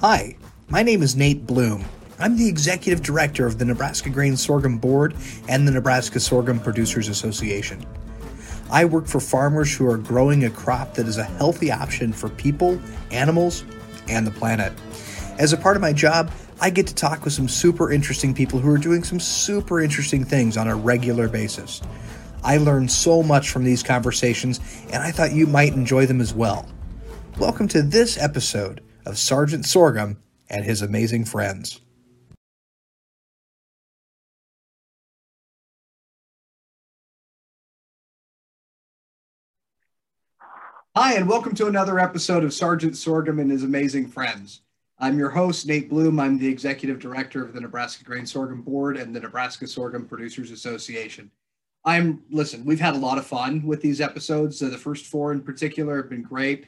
Hi, my name is Nate Bloom. I'm the executive director of the Nebraska Grain Sorghum Board and the Nebraska Sorghum Producers Association. I work for farmers who are growing a crop that is a healthy option for people, animals, and the planet. As a part of my job, I get to talk with some super interesting people who are doing some super interesting things on a regular basis. I learn so much from these conversations, and I thought you might enjoy them as well. Welcome to this episode of Sergeant Sorghum and his amazing friends. Hi, and welcome to another episode of Sergeant Sorghum and his amazing friends. I'm your host, Nate Bloom. I'm the executive director of the Nebraska Grain Sorghum Board and the Nebraska Sorghum Producers Association. I'm, listen, we've had a lot of fun with these episodes. So the first four in particular have been great.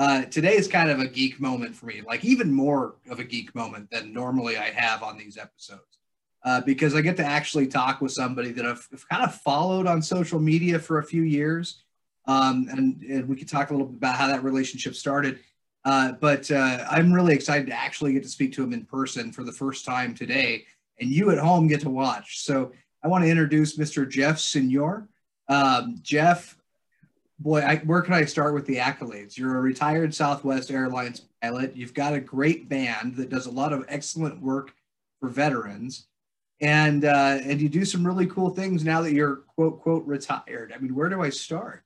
Uh, today is kind of a geek moment for me, like even more of a geek moment than normally I have on these episodes. Uh, because I get to actually talk with somebody that I've, I've, kind of followed on social media for a few years. Um, and, and, we could talk a little bit about how that relationship started. Uh, but uh, I'm really excited to actually get to speak to him in person for the first time today, and you at home get to watch. So I want to introduce Mr. Jeff Senour. Um, Jeff, boy, I, where can I start with the accolades? You're a retired Southwest Airlines pilot. You've got a great band that does a lot of excellent work for veterans, and uh, and you do some really cool things now that you're quote quote retired. I mean, where do I start?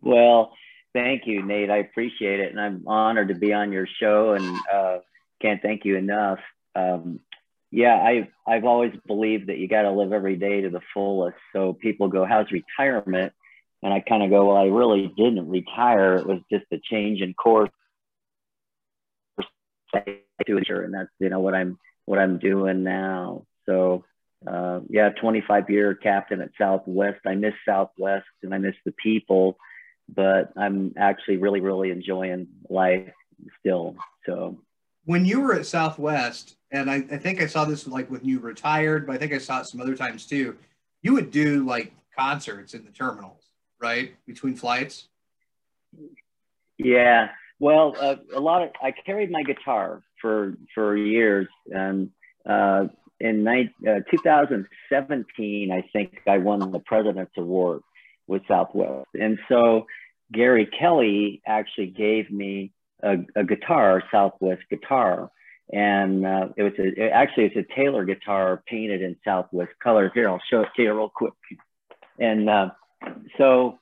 Well, thank you, Nate. I appreciate it, and I'm honored to be on your show, and uh, can't thank you enough. Um, yeah, I I've always believed that you got to live every day to the fullest. So people go, "How's retirement?" And I kind of go, "Well, I really didn't retire. It was just a change in course." And that's you know what I'm what I'm doing now. So uh, yeah, 25 year captain at Southwest. I miss Southwest and I miss the people but I'm actually really, really enjoying life still. So when you were at Southwest, and I, I think I saw this like when you retired, but I think I saw it some other times too. You would do like concerts in the terminals, right? Between flights. Yeah. Well, uh, a lot of I carried my guitar for for years, and uh, in night, uh, 2017, I think I won the President's Award with Southwest. And so Gary Kelly actually gave me a, a guitar, Southwest guitar. And uh, it was a, it, actually it's a Taylor guitar painted in Southwest colors. Here, I'll show it to you real quick. And uh, so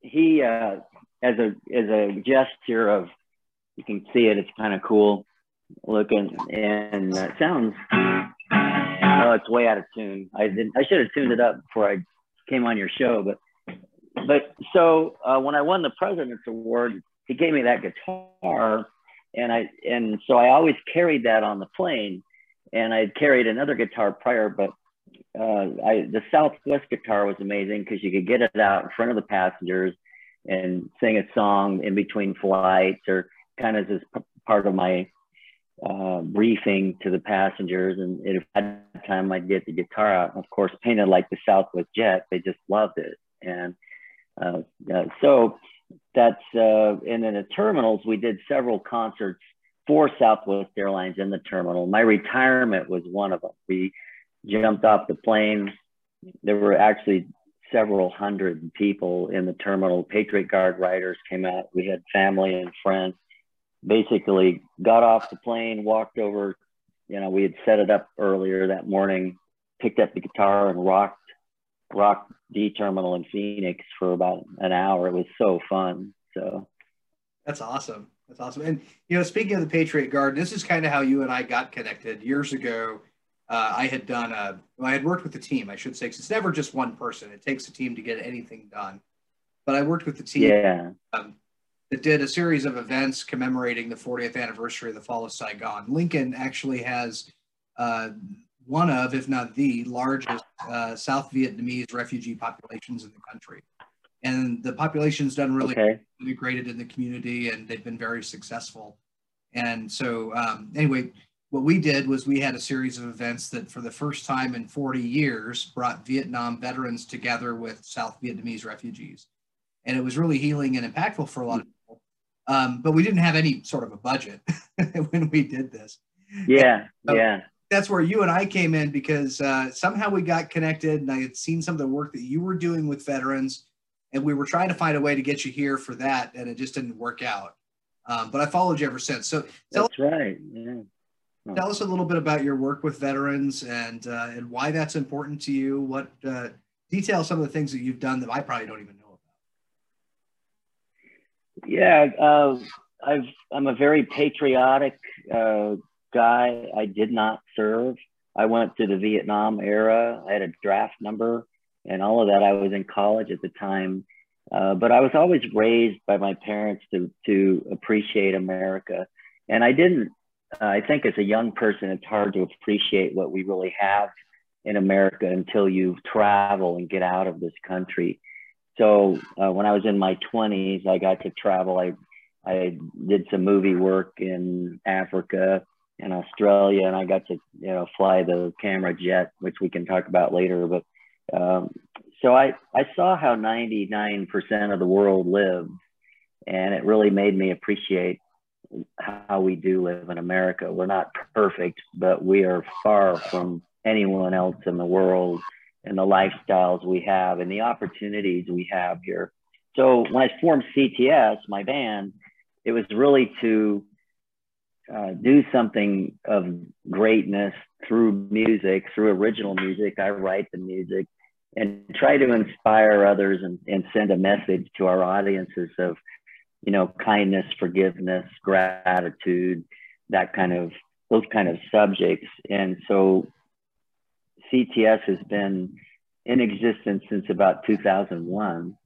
he, uh, as a as a gesture of, you can see it. It's kind of cool looking, and it sounds. Oh, it's way out of tune. I didn't. I should have tuned it up before I came on your show, but but so uh, when I won the President's Award, he gave me that guitar, and I and so I always carried that on the plane, and I carried another guitar prior, but uh, I the Southwest guitar was amazing because you could get it out in front of the passengers and sing a song in between flights or kind of as part of my uh, briefing to the passengers. And at time I'd get the guitar out, of course, painted like the Southwest jet, they just loved it. And uh, uh, so that's uh, and in the terminals we did several concerts for Southwest Airlines in the terminal. My retirement was one of them. We jumped off the plane. There were actually several hundred people in the terminal. Patriot Guard riders came out. We had family and friends. Basically, got off the plane, walked over. You know, we had set it up earlier that morning, picked up the guitar and rocked rock D terminal in Phoenix for about an hour. It was so fun. So that's awesome. That's awesome. And you know, speaking of the Patriot Guard, this is kind of how you and I got connected years ago. Uh, I had done a, well, I had worked with the team, I should say, because it's never just one person. It takes a team to get anything done. But I worked with the team yeah. um, that did a series of events commemorating the 40th anniversary of the fall of Saigon. Lincoln actually has uh, one of, if not the largest uh, South Vietnamese refugee populations in the country. And the population's done really okay. integrated in the community and they've been very successful. And so, um, anyway, what we did was we had a series of events that, for the first time in 40 years, brought Vietnam veterans together with South Vietnamese refugees. And it was really healing and impactful for a lot of people. Um, but we didn't have any sort of a budget when we did this. Yeah, and, yeah. That's where you and I came in because uh, somehow we got connected, and I had seen some of the work that you were doing with veterans, and we were trying to find a way to get you here for that, and it just didn't work out. Um, but I followed you ever since. So that's right. Yeah. Oh. Tell us a little bit about your work with veterans and uh, and why that's important to you. What uh, detail some of the things that you've done that I probably don't even know about. Yeah, uh, I've I'm a very patriotic uh, guy. I did not serve. I went to the Vietnam era. I had a draft number and all of that. I was in college at the time, uh, but I was always raised by my parents to to appreciate America, and I didn't uh, I think as a young person, it's hard to appreciate what we really have in America until you travel and get out of this country. So uh, when I was in my 20s, I got to travel. I I did some movie work in Africa and Australia, and I got to you know fly the camera jet, which we can talk about later. But um, so I I saw how 99% of the world lived, and it really made me appreciate how we do live in America. We're not perfect, but we are far from anyone else in the world and the lifestyles we have and the opportunities we have here. So when I formed CTS, my band, it was really to uh, do something of greatness through music, through original music. I write the music and try to inspire others and, and send a message to our audiences of you know, kindness, forgiveness, gratitude, that kind of those kind of subjects. And so CTS has been in existence since about 2001.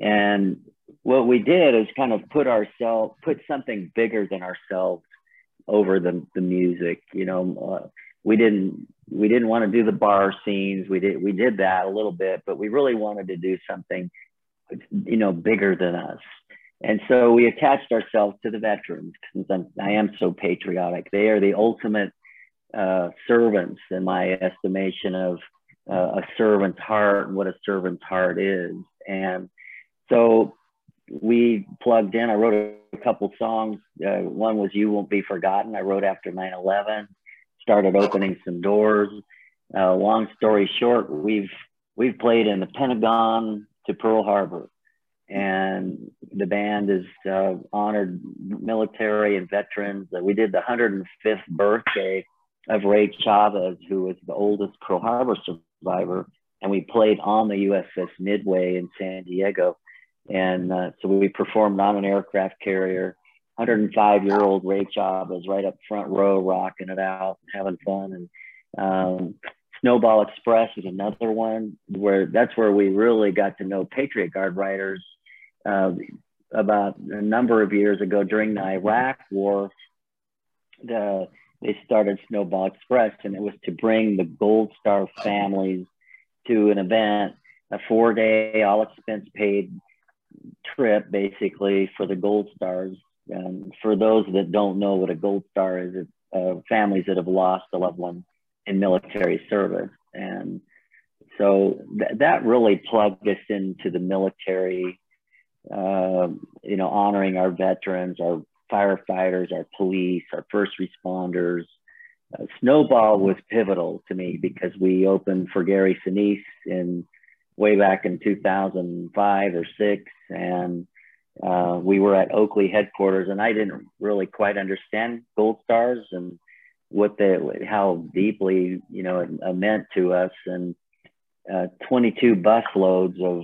And what we did is kind of put ourselves, put something bigger than ourselves over the, the music. You know, uh, we didn't we didn't want to do the bar scenes. We did we did that a little bit, but we really wanted to do something, you know, bigger than us. And so we attached ourselves to the veterans because I am so patriotic. They are the ultimate uh, servants in my estimation of uh, a servant's heart and what a servant's heart is. And so we plugged in. I wrote a couple songs. Uh, one was "You Won't Be Forgotten." I wrote after 9/11. Started opening some doors. Uh, long story short, we've we've played in the Pentagon to Pearl Harbor and the band is uh, honored military and veterans. Uh, we did the 105th birthday of Ray Chavez, who was the oldest Pearl Harbor survivor, and we played on the USS Midway in San Diego. And uh, so we performed on an aircraft carrier. 105 year old Ray Chavez right up front row, rocking it out, having fun. And um, Snowball Express is another one where that's where we really got to know Patriot Guard Riders uh, about a number of years ago during the Iraq War, the, they started Snowball Express, and it was to bring the Gold Star families to an event, a four day, all expense paid trip, basically, for the Gold Stars. And for those that don't know what a Gold Star is, it's uh, families that have lost a loved one in military service. And so th- that really plugged us into the military uh, you know, honoring our veterans, our firefighters, our police, our first responders. Uh, Snowball was pivotal to me because we opened for Gary Sinise in way back in 2005 or six, and uh, we were at Oakley headquarters, and I didn't really quite understand Gold Stars and what the how deeply you know it, it meant to us, and uh, 22 bus loads of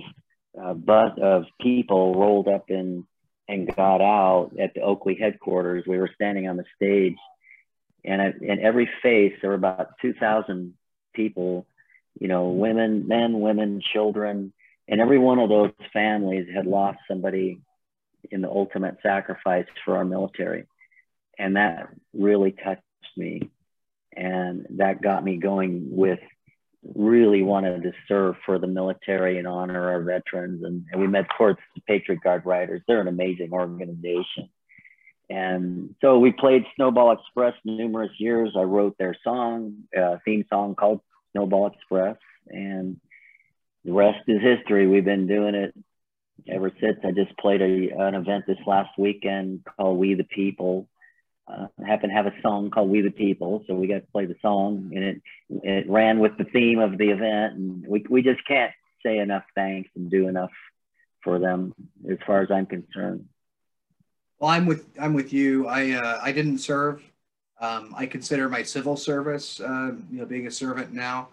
uh, bus of people rolled up in and got out at the Oakley headquarters. We were standing on the stage, and in every face there were about two thousand people. You know, women, men, women, children, and every one of those families had lost somebody in the ultimate sacrifice for our military, and that really touched me, and that got me going with really wanted to serve for the military and honor our veterans. And, and we met, the Patriot Guard Riders. They're an amazing organization. And so we played Snowball Express numerous years. I wrote their song, uh, theme song called Snowball Express. And the rest is history. We've been doing it ever since. I just played a, an event this last weekend called We the People. Uh, happen to have a song called We the People, so we got to play the song, and it it ran with the theme of the event, and we we just can't say enough thanks and do enough for them as far as I'm concerned. Well, I'm with I'm with you. I uh, I didn't serve. Um, I consider my civil service, uh, you know, being a servant now.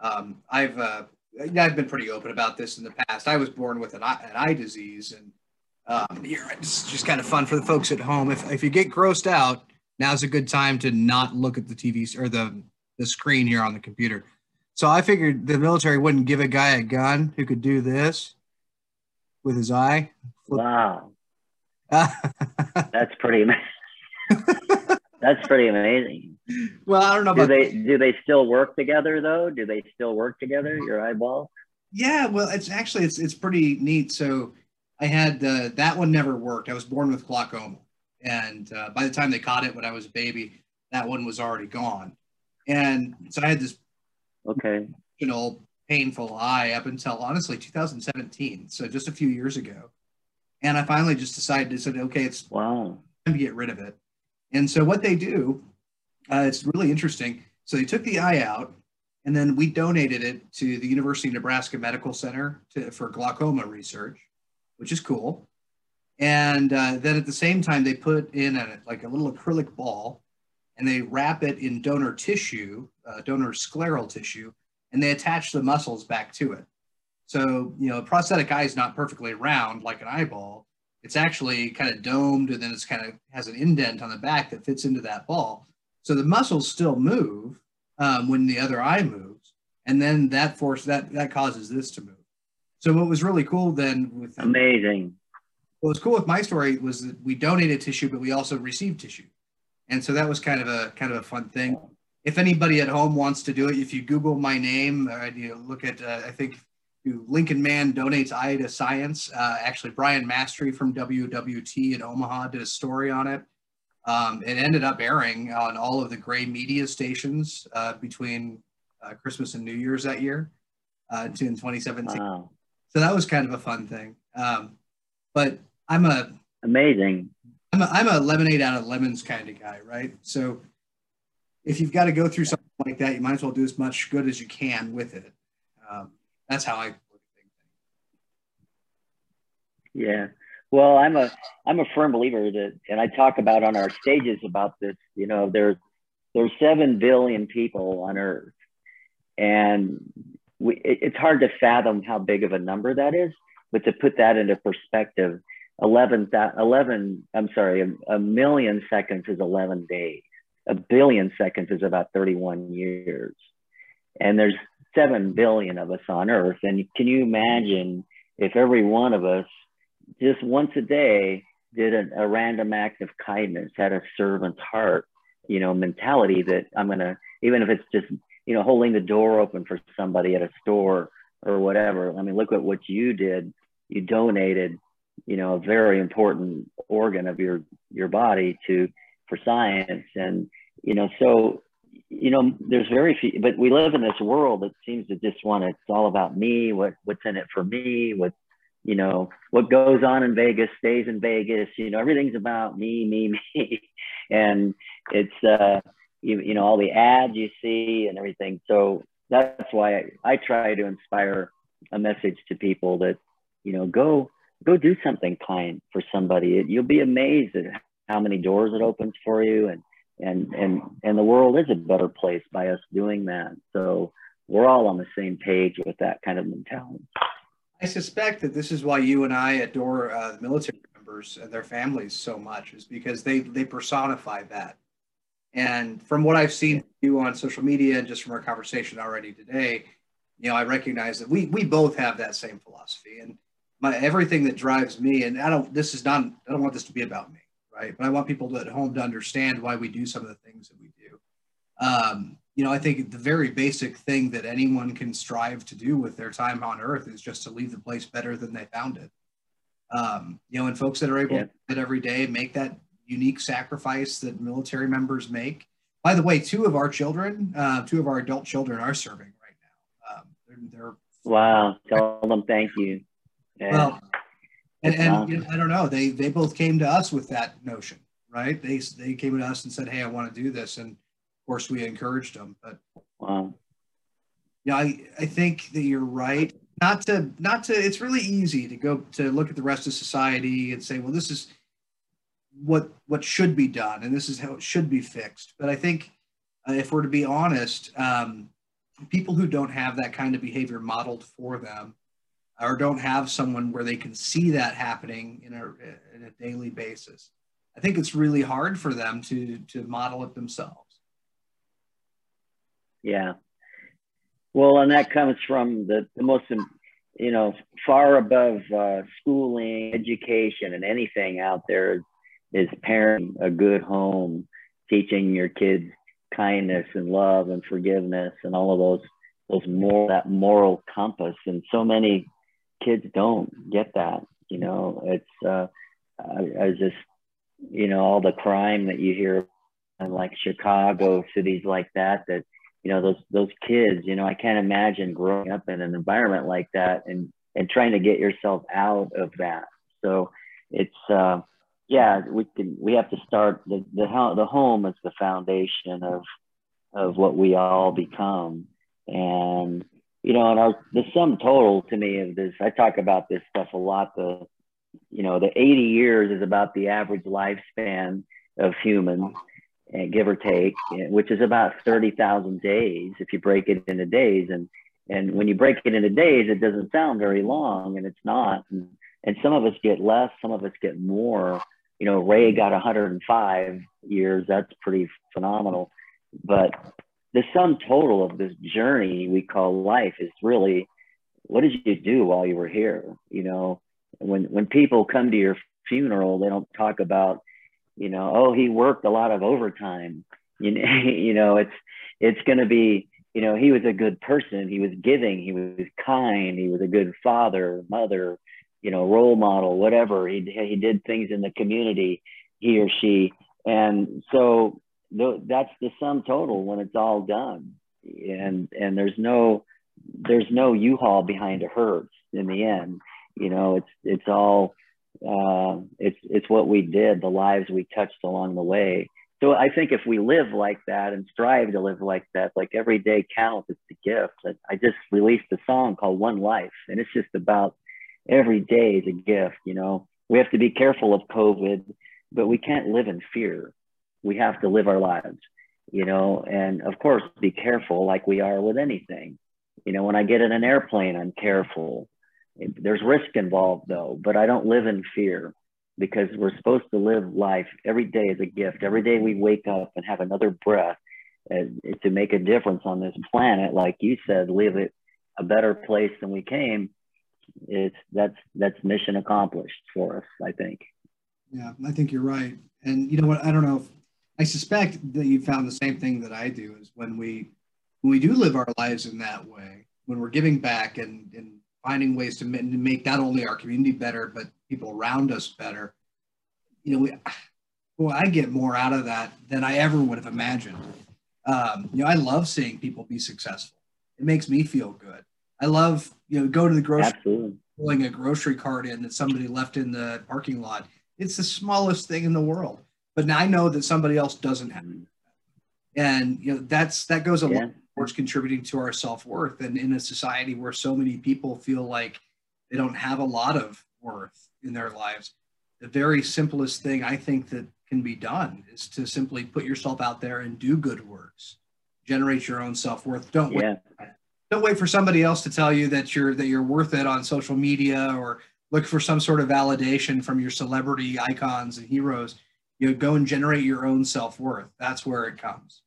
Um, I've uh, I've been pretty open about this in the past. I was born with an eye, an eye disease, and um, it's just kind of fun for the folks at home. If if you get grossed out, now's a good time to not look at the TV or the the screen here on the computer. So I figured the military wouldn't give a guy a gun who could do this with his eye. Wow. That's pretty amazing. That's pretty amazing. Well, I don't know. Do they do they still work together though? Do they still work together? Your eyeball? Yeah. Well, it's actually it's it's pretty neat. So I had uh, that one never worked. I was born with glaucoma, and uh, by the time they caught it when I was a baby, that one was already gone. And so I had this okay, you know, painful eye up until honestly 2017. So just a few years ago. And I finally just decided to say, okay, it's wow. time to get rid of it. And so what they do, uh, it's really interesting. So they took the eye out, and then we donated it to the University of Nebraska Medical Center to, for glaucoma research, which is cool. And uh, then at the same time, they put in a, like a little acrylic ball, and they wrap it in donor tissue, uh, donor scleral tissue, and they attach the muscles back to it. So, you know, a prosthetic eye is not perfectly round like an eyeball. It's actually kind of domed and then it's kind of has an indent on the back that fits into that ball. So the muscles still move um, when the other eye moves. And then that force that that causes this to move. So what was really cool then with amazing. What was cool with my story was that we donated tissue, but we also received tissue. And so that was kind of a kind of a fun thing. If anybody at home wants to do it, if you Google my name, uh, you look at uh, I think Lincoln Man donates eye to science. Uh, actually, Brian Mastre from WOWT in Omaha did a story on it. Um, it ended up airing on all of the gray media stations uh, between uh, Christmas and New Year's that year uh, in 2017. Wow. So that was kind of a fun thing. Um, but I'm a amazing. I'm a, I'm a lemonade out of lemons kind of guy, right? So if you've got to go through something like that, you might as well do as much good as you can with it. Um, that's how I look at things. Yeah. Well, I'm a I'm a firm believer that, and I talk about on our stages about this. You know, there's there's seven billion people on Earth, and we, it, it's hard to fathom how big of a number that is. But to put that into perspective, 11, 11 I'm sorry, a, a million seconds is 11 days. A billion seconds is about 31 years. And there's 7 billion of us on earth. And can you imagine if every one of us just once a day did a, a random act of kindness, had a servant's heart, you know, mentality that I'm going to, even if it's just, you know, holding the door open for somebody at a store or whatever. I mean, look at what you did. You donated, you know, a very important organ of your, your body to, for science. And, you know, so you know, there's very few, but we live in this world that seems to just want to, it's all about me, what, what's in it for me, what, you know, what goes on in Vegas stays in Vegas, you know, everything's about me, me, me. and it's, uh, you, you know, all the ads you see and everything. So that's why I, I try to inspire a message to people that, you know, go, go do something kind for somebody. You'll be amazed at how many doors it opens for you and, and and and the world is a better place by us doing that so we're all on the same page with that kind of mentality i suspect that this is why you and i adore uh, military members and their families so much is because they they personify that and from what i've seen you on social media and just from our conversation already today you know i recognize that we we both have that same philosophy and my everything that drives me and i don't this is not i don't want this to be about me right? But I want people to, at home to understand why we do some of the things that we do. Um, you know, I think the very basic thing that anyone can strive to do with their time on Earth is just to leave the place better than they found it. Um, you know, and folks that are able yeah. to do it every day make that unique sacrifice that military members make. By the way, two of our children, uh, two of our adult children, are serving right now. Um, they're, they're, wow! Tell them thank you. Yeah. Well, And, and you know, I don't know, they they both came to us with that notion, right? They they came to us and said, "Hey, I want to do this," and of course we encouraged them. But wow. yeah, I I think that you're right. Not to not to. It's really easy to go to look at the rest of society and say, "Well, this is." What what should be done and this is how it should be fixed. But i think uh, if we're to be honest um, people who don't have that kind of behavior modeled for them or don't have someone where they can see that happening in a, in a daily basis i think it's really hard for them to to model it themselves. Yeah. Well and that comes from the, the most you know far above uh, schooling education and anything out there is parenting a good home, teaching your kids kindness and love and forgiveness and all of those those more that moral compass. And so many kids don't get that. You know, it's uh, I, I just you know all the crime that you hear in like Chicago, cities like that. That you know those those kids. You know, I can't imagine growing up in an environment like that and and trying to get yourself out of that. So it's uh, yeah, we can. We have to start the the the home is the foundation of of what we all become, and you know, and our the sum total to me of this. I talk about this stuff a lot. The you know, the 80 years is about the average lifespan of humans, and give or take, eh, which is about 30,000 days if you break it into days. And and when you break it into days, it doesn't sound very long, and it's not. And, and some of us get less, some of us get more you know, Ray got 105 years. That's pretty phenomenal. But the sum total of this journey we call life is really what did you do while you were here? You know, when when people come to your funeral, they don't talk about, you know, oh, he worked a lot of overtime. You know, you know, it's it's going to be, you know, he was a good person. He was giving. He was kind. He was a good father, mother, you know, role model, whatever. He, he did things in the community, he or she. And so th- that's the sum total when it's all done. And, and there's no, there's no U-Haul behind a hearse in the end. You know, it's, it's all, uh, it's, it's what we did, the lives we touched along the way. So I think if we live like that and strive to live like that, like every day counts, it's a gift. I just released a song called One Life, and it's just about every day is a gift. You know, we have to be careful of COVID, but we can't live in fear. We have to live our lives, you know, and of course, be careful like we are with anything. You know, when I get in an airplane, I'm careful. There's risk involved though, but I don't live in fear because we're supposed to live life every day is a gift. Every day we wake up and have another breath to make a difference on this planet, like you said, leave it a better place than we came it's that's that's mission accomplished for us i think. Yeah i think you're right. And you know what? I don't know if i suspect that you found the same thing that i do is when we when we do live our lives in that way when we're giving back and and finding ways to make not only our community better but people around us better you know we well i get more out of that than i ever would have imagined. Um, you know i love seeing people be successful. It makes me feel good I love, you know, go to the grocery, Absolutely. pulling a grocery cart in that somebody left in the parking lot. It's the smallest thing in the world, but now I know that somebody else doesn't have it. And, you know, that's, that goes a yeah. lot towards contributing to our self-worth. And in a society where so many people feel like they don't have a lot of worth in their lives, the very simplest thing I think that can be done is to simply put yourself out there and do good works, generate your own self-worth. Don't yeah. wait don't wait for somebody else to tell you that you're that you're worth it on social media or look for some sort of validation from your celebrity icons and heroes. You know go and generate your own self-worth. That's where it comes.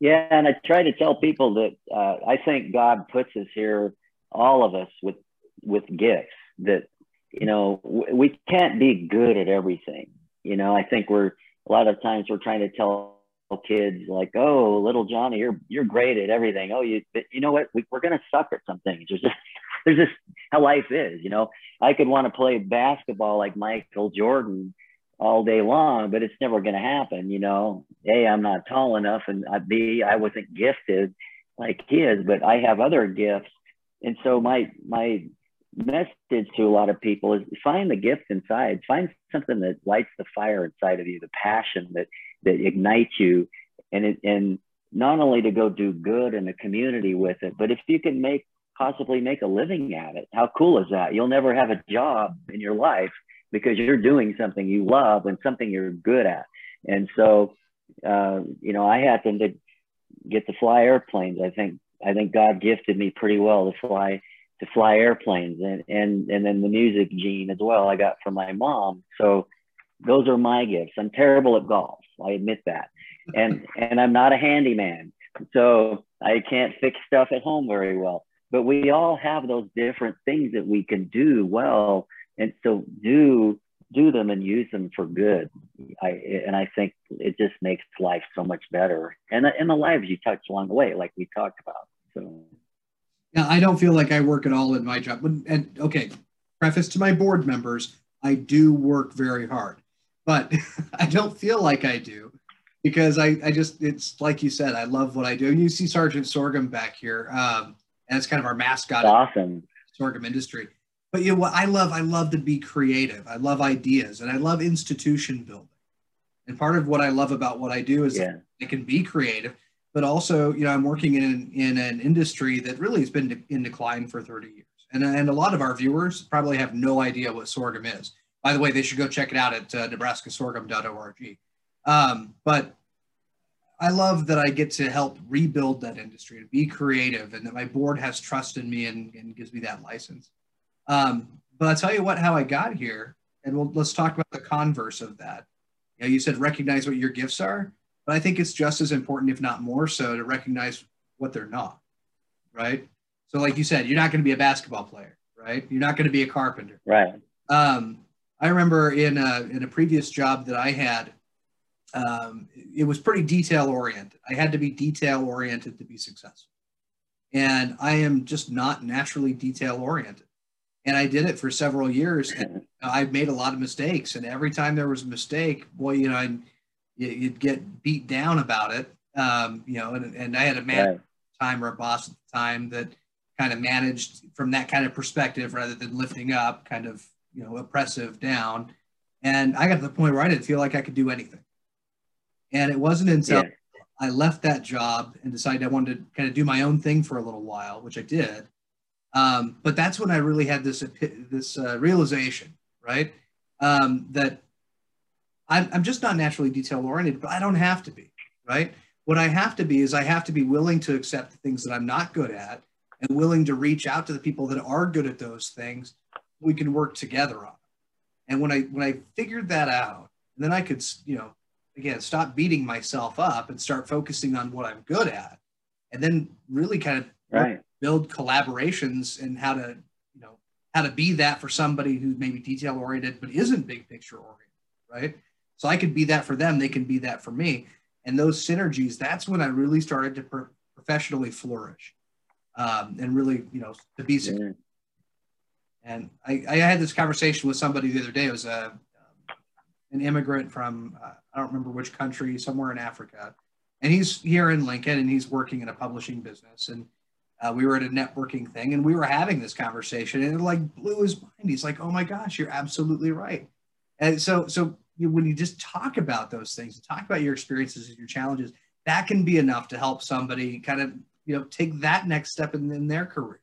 Yeah and i try to tell people that uh, i think god puts us here all of us with with gifts that you know we can't be good at everything. You know i think we're a lot of times we're trying to tell kids like, oh, little Johnny, you're you're great at everything. Oh, you you know what? We, we're gonna suck at some things. There's just there's just how life is. You know, I could want to play basketball like Michael Jordan all day long, but it's never gonna happen. You know, a I'm not tall enough, and I, b I wasn't gifted like he is, but I have other gifts, and so my my message to a lot of people is find the gift inside find something that lights the fire inside of you the passion that that ignite you. And it, and not only to go do good in the community with it but if you can make possibly make a living at it how cool is that? You'll never have a job in your life because you're doing something you love and something you're good at. And so uh, you know i happen to get to fly airplanes. I think i think god gifted me pretty well to fly to fly airplanes. And, and, and then the music gene as well I got from my mom. So those are my gifts. I'm terrible at golf. I admit that. And, and I'm not a handyman. So I can't fix stuff at home very well, but we all have those different things that we can do well. And so do, do them and use them for good. I, and I think it just makes life so much better. And, and the lives you touch along the way, like we talked about. So yeah, I don't feel like I work at all in my job. And okay, preface to my board members, I do work very hard, but I don't feel like I do because I, I just, it's like you said, I love what I do. And you see Sergeant Sorghum back here. Um, and it's kind of our mascot. Awesome. Sorghum industry. But you know what I love? I love to be creative. I love ideas and I love institution building. And part of what I love about what I do is yeah. I can be creative but also, you know, I'm working in in an industry that really has been in decline for 30 years. And, and a lot of our viewers probably have no idea what sorghum is. By the way, they should go check it out at uh, nebraskasorghum.org. Um, but I love that I get to help rebuild that industry and be creative and that my board has trust in me and, and gives me that license. Um, but I'll tell you what, how I got here, and we'll, let's talk about the converse of that. You, know, you said recognize what your gifts are. But I think it's just as important, if not more so, to recognize what they're not, right? So, like you said, you're not going to be a basketball player, right? You're not going to be a carpenter, right? Um, I remember in a in a previous job that I had, um, it was pretty detail oriented. I had to be detail oriented to be successful, and I am just not naturally detail oriented. And I did it for several years, and I made a lot of mistakes. And every time there was a mistake, boy, you know, I you'd get beat down about it. Um, you know, and, and I had a man right. time or a boss at the time that kind of managed from that kind of perspective rather than lifting up, kind of, you know, oppressive down. And I got to the point where I didn't feel like I could do anything. And it wasn't until yeah. I left that job and decided I wanted to kind of do my own thing for a little while, which I did. Um, but that's when I really had this this uh, realization, right? Um, that I'm, I'm just not naturally detail oriented, but I don't have to be, right? What I have to be is I have to be willing to accept the things that I'm not good at and willing to reach out to the people that are good at those things. We can work together on. And when I when I figured that out, then I could, you know, again, stop beating myself up and start focusing on what I'm good at, and then really kind of right. build collaborations and how to, you know, how to be that for somebody who's maybe detail oriented but isn't big picture oriented, right? So I could be that for them, they can be that for me. And those synergies, that's when I really started to pro- professionally flourish um, and really, you know, to be successful. And I, I, had this conversation with somebody the other day. It was a, um, an immigrant from, uh, I don't remember which country, somewhere in Africa. And he's here in Lincoln and he's working in a publishing business. And uh, we were at a networking thing and we were having this conversation and it like blew his mind. He's like, oh my gosh, you're absolutely right. And so, so you, when you just talk about those things, talk about your experiences and your challenges, that can be enough to help somebody kind of you know take that next step in, in their career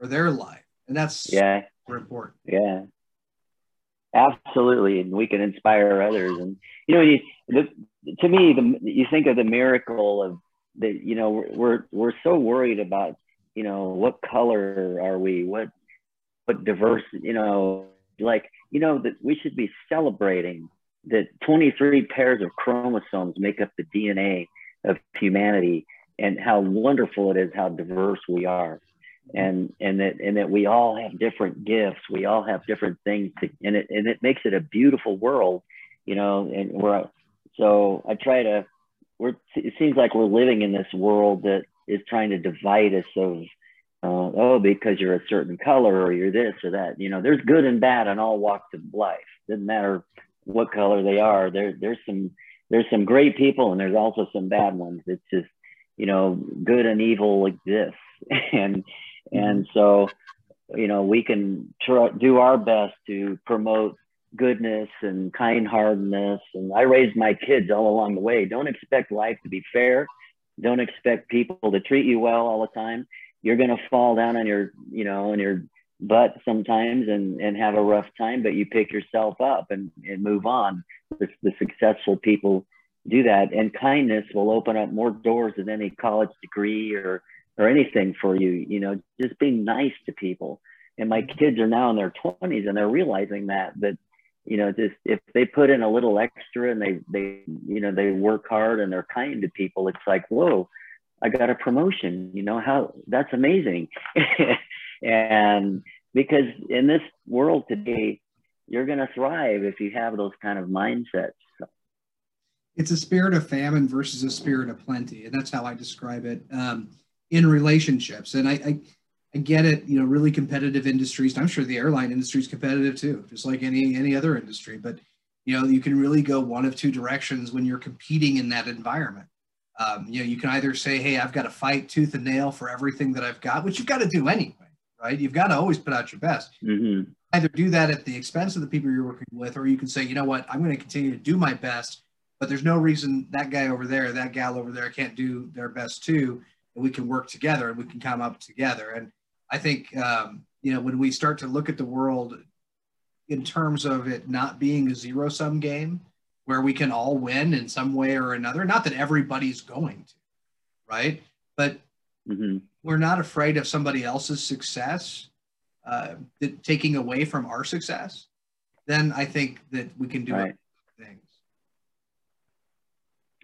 or their life, and that's yeah Yeah, absolutely, and we can inspire others. And you know, you, the, to me, the you think of the miracle of that. You know, we're we're so worried about you know what color are we, what what diverse, you know, like you know that we should be celebrating that 23 pairs of chromosomes make up the DNA of humanity and how wonderful it is how diverse we are and and that and that we all have different gifts we all have different things to, and it and it makes it a beautiful world you know and we're so i try to we're it seems like we're living in this world that is trying to divide us of uh, oh because you're a certain color or you're this or that you know there's good and bad on all walks of life doesn't matter what color they are. There, there's some there's some great people and there's also some bad ones. It's just you know good and evil exists, and and so you know, we can try, do our best to promote goodness and kindheartedness. And I raised my kids all along the way. Don't expect life to be fair. Don't expect people to treat you well all the time. You're going to fall down on your, you know, on your butt sometimes and, and have a rough time, but you pick yourself up and, and move on. The, the successful people do that. And kindness will open up more doors than any college degree or, or anything for you, you know, just being nice to people. And my kids are now in their 20s and they're realizing that, that, you know, just if they put in a little extra and they, they, you know, they work hard and they're kind to people, it's like, whoa, I got a promotion, you know, how that's amazing. and because in this world today, you're going to thrive if you have those kind of mindsets. It's a spirit of famine versus a spirit of plenty. And that's how I describe it um, in relationships. And I, I, I get it, you know, really competitive industries. I'm sure the airline industry is competitive too, just like any any other industry. But you know, you can really go one of two directions when you're competing in that environment. Um, you know, you can either say, "Hey, I've got to fight tooth and nail for everything that I've got," which you've got to do anyway, right? You've got to always put out your best. Mm-hmm. Either do that at the expense of the people you're working with, or you can say, "You know what? I'm going to continue to do my best, but there's no reason that guy over there, that gal over there, can't do their best too, and we can work together and we can come up together." And I think um, you know when we start to look at the world in terms of it not being a zero sum game where we can all win in some way or another not that everybody's going to right but mm-hmm. we're not afraid of somebody else's success uh, taking away from our success then i think that we can do right. things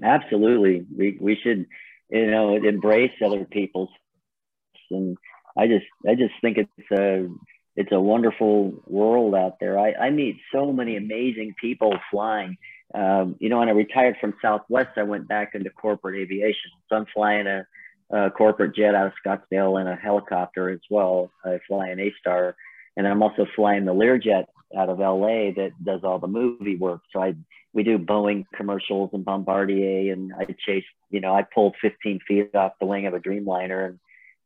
absolutely we, we should you know embrace other people's and I just I just think it's a it's a wonderful world out there. I, I meet so many amazing people flying. Um, you know, when I retired from Southwest, I went back into corporate aviation. So I'm flying a, a corporate jet out of Scottsdale and a helicopter as well. I fly an A-Star, and I'm also flying the Learjet out of LA that does all the movie work. So I we do Boeing commercials and Bombardier, and I chase. You know, I pulled 15 feet off the wing of a Dreamliner and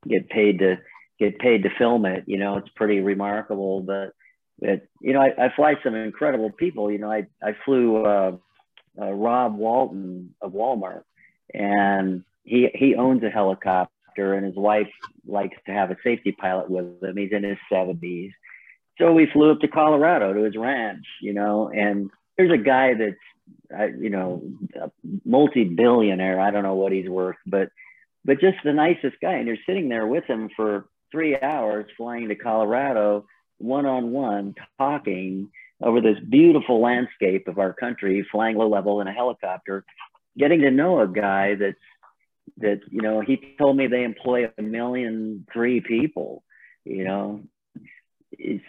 get paid to get paid to film it. You know, it's pretty remarkable. But it, you know, I, I fly some incredible people. You know, I I flew uh, uh, Rob Walton of Walmart, and he he owns a helicopter, and his wife likes to have a safety pilot with him. He's in his seventies, so we flew up to Colorado to his ranch. You know, and there's a guy that's you know, a multi-billionaire. I don't know what he's worth, but but just the nicest guy. And you're sitting there with him for three hours flying to Colorado one on one, talking over this beautiful landscape of our country, flying low level in a helicopter, getting to know a guy that's that you know he told me they employ a million three people you know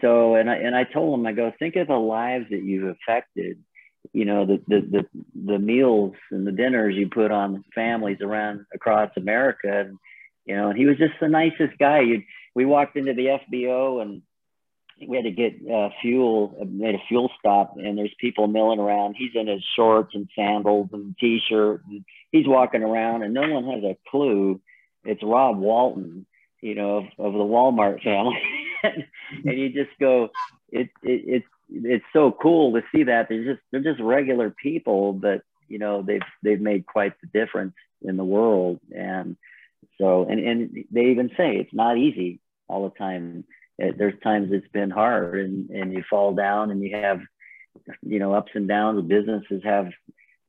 so and i and i told him i go think of the lives that you've affected you know the the the, the meals and the dinners you put on families around across america and you know, and he was just the nicest guy. You, we walked into the FBO and we had to get uh, fuel, made a fuel stop, and there's people milling around. He's in his shorts and sandals and t-shirt, and he's walking around, and no one has a clue. It's Rob Walton, you know, of, of the Walmart family, and you just go, it, it it's it's so cool to see that they're just they're just regular people, but you know they've they've made quite the difference in the world, and so, and, and they even say it's not easy all the time. Eh, there's times it's been hard and, and you fall down and you have, you know, ups and downs. Businesses have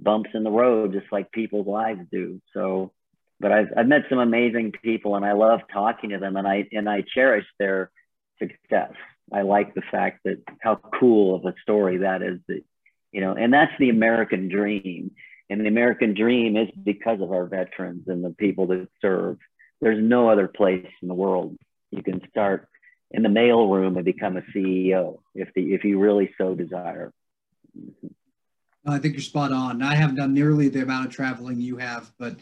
bumps in the road, just like people's lives do. So, but I've, I've met some amazing people and I love talking to them and I, and I cherish their success. I like the fact that how cool of a story that is that, you know, and that's the American dream and the American dream is because of our veterans and the people that serve. There's no other place in the world you can start in the mailroom and become a CEO if the if you really so desire. I think you're spot on. I haven't done nearly the amount of traveling you have, but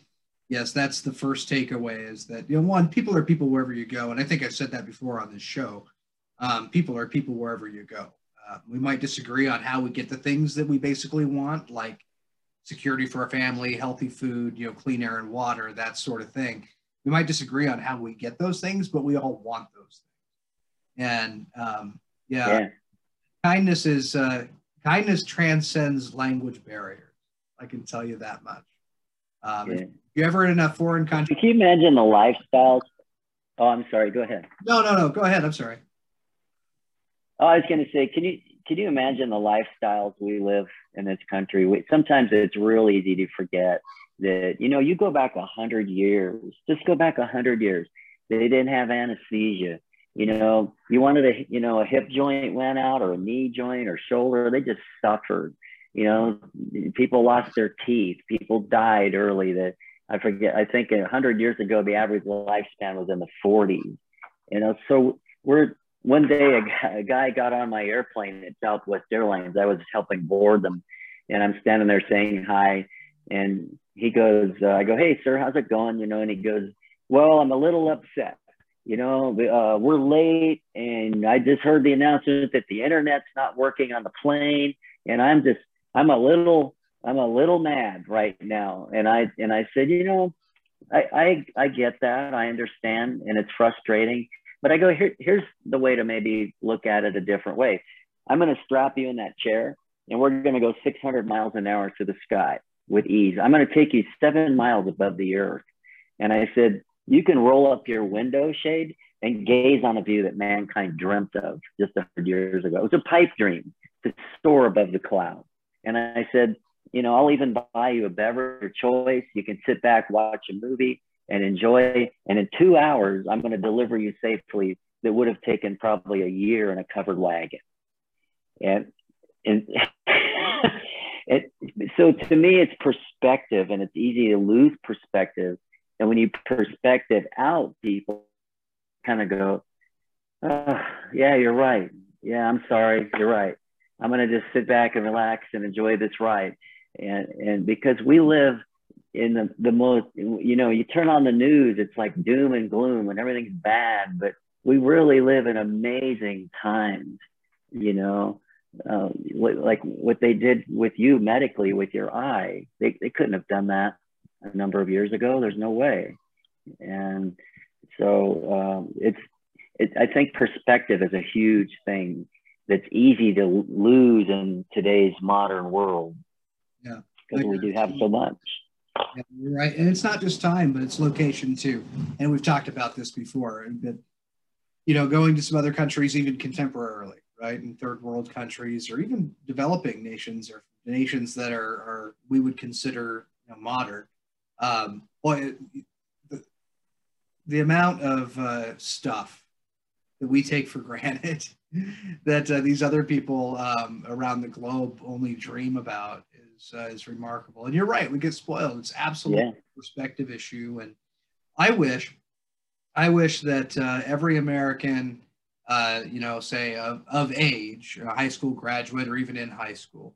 yes, that's the first takeaway is that you know one people are people wherever you go, and I think I've said that before on this show. Um, people are people wherever you go. Uh, we might disagree on how we get the things that we basically want, like security for our family, healthy food, you know, clean air and water, that sort of thing. We might disagree on how we get those things, but we all want those things. And um, yeah, yeah, kindness is uh, kindness transcends language barriers. I can tell you that much. Um, yeah. You ever in a foreign country, can you imagine the lifestyles? Oh, I'm sorry. Go ahead. No, no, no. Go ahead. I'm sorry. Oh, I was going to say, can you can you imagine the lifestyles we live in this country? We, sometimes it's real easy to forget that you know you go back a hundred years. Just go back a hundred years. They didn't have anesthesia. You know, you wanted a you know a hip joint went out or a knee joint or shoulder. They just suffered. You know, people lost their teeth. People died early. That I forget. I think hundred years ago, the average lifespan was in the 40s. You know, so we're one day a, a guy got on my airplane at Southwest Airlines. I was helping board them, and I'm standing there saying hi, and he goes, uh, I go, hey sir, how's it going? You know, and he goes, well, I'm a little upset. You know, uh, we're late, and I just heard the announcement that the internet's not working on the plane, and I'm just, I'm a little, I'm a little mad right now. And I, and I said, you know, I, I, I get that, I understand, and it's frustrating but I go, Here, here's the way to maybe look at it a different way. I'm going to strap you in that chair and we're going to go 600 miles an hour to the sky with ease. I'm going to take you seven miles above the earth. And I said, You can roll up your window shade and gaze on a view that mankind dreamt of just a 100 years ago. It was a pipe dream to soar above the clouds. And I said, You know, I'll even buy you a beverage of choice. You can sit back, watch a movie and enjoy. And in two hours, I'm going to deliver you safely that would have taken probably a year in a covered wagon. And, and it, so to me, it's perspective and it's easy to lose perspective. And when you perspective out, people kind of go, oh, yeah, you're right. Yeah, I'm sorry. You're right. I'm going to just sit back and relax and enjoy this ride. And, and because we live in the, the most you know you turn on the news it's like doom and gloom and everything's bad but we really live in amazing times you know? Uh, like what they did with you medically with your eye they, they couldn't have done that a number of years ago. There's no way. And so um, it's it, i think perspective is a huge thing that's easy to lose in today's modern world yeah because we do have so much yeah, right. And it's not just time, but it's location too. And we've talked about this before. That you know, going to some other countries, even contemporarily, right, in third world countries or even developing nations or nations that are, are we would consider you know, modern. Um, boy, the, the amount of uh, stuff that we take for granted that uh, these other people um, around the globe only dream about is uh, is remarkable. And you're right, we get spoiled. It's absolutely yeah. a perspective issue. And I wish, I wish that uh, every American, uh, you know, say of, of age, a high school graduate, or even in high school,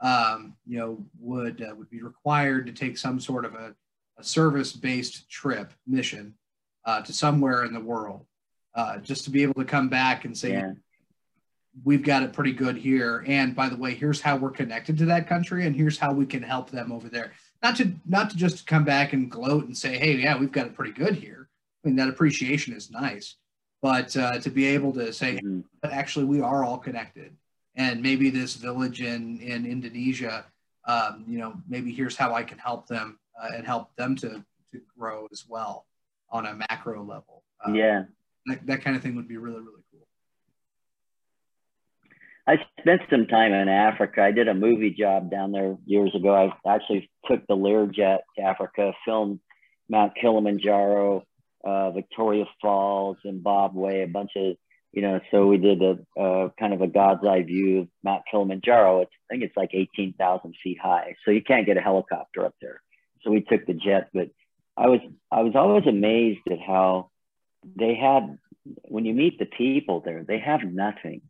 um, you know, would uh, would be required to take some sort of a, a service-based trip mission uh, to somewhere in the world, uh, just to be able to come back and say. Yeah we've got it pretty good here. And by the way, here's how we're connected to that country, and here's how we can help them over there. Not to not to just come back and gloat and say, hey, yeah, we've got it pretty good here. I mean, that appreciation is nice, but uh, to be able to say, mm-hmm. but actually, we are all connected, and maybe this village in in Indonesia, um, you know, maybe here's how I can help them uh, and help them to to grow as well on a macro level. Um, yeah, that, that kind of thing would be really really I spent some time in Africa. I did a movie job down there years ago. I actually took the Learjet to Africa, filmed Mount Kilimanjaro, uh, Victoria Falls, Zimbabwe, a bunch of, you know, so we did a, kind of a God's eye view of Mount Kilimanjaro. It's, I think it's like 18,000 feet high. So you can't get a helicopter up there. So we took the jet, but I was, I was always amazed at how they had, when you meet the people there, they have nothing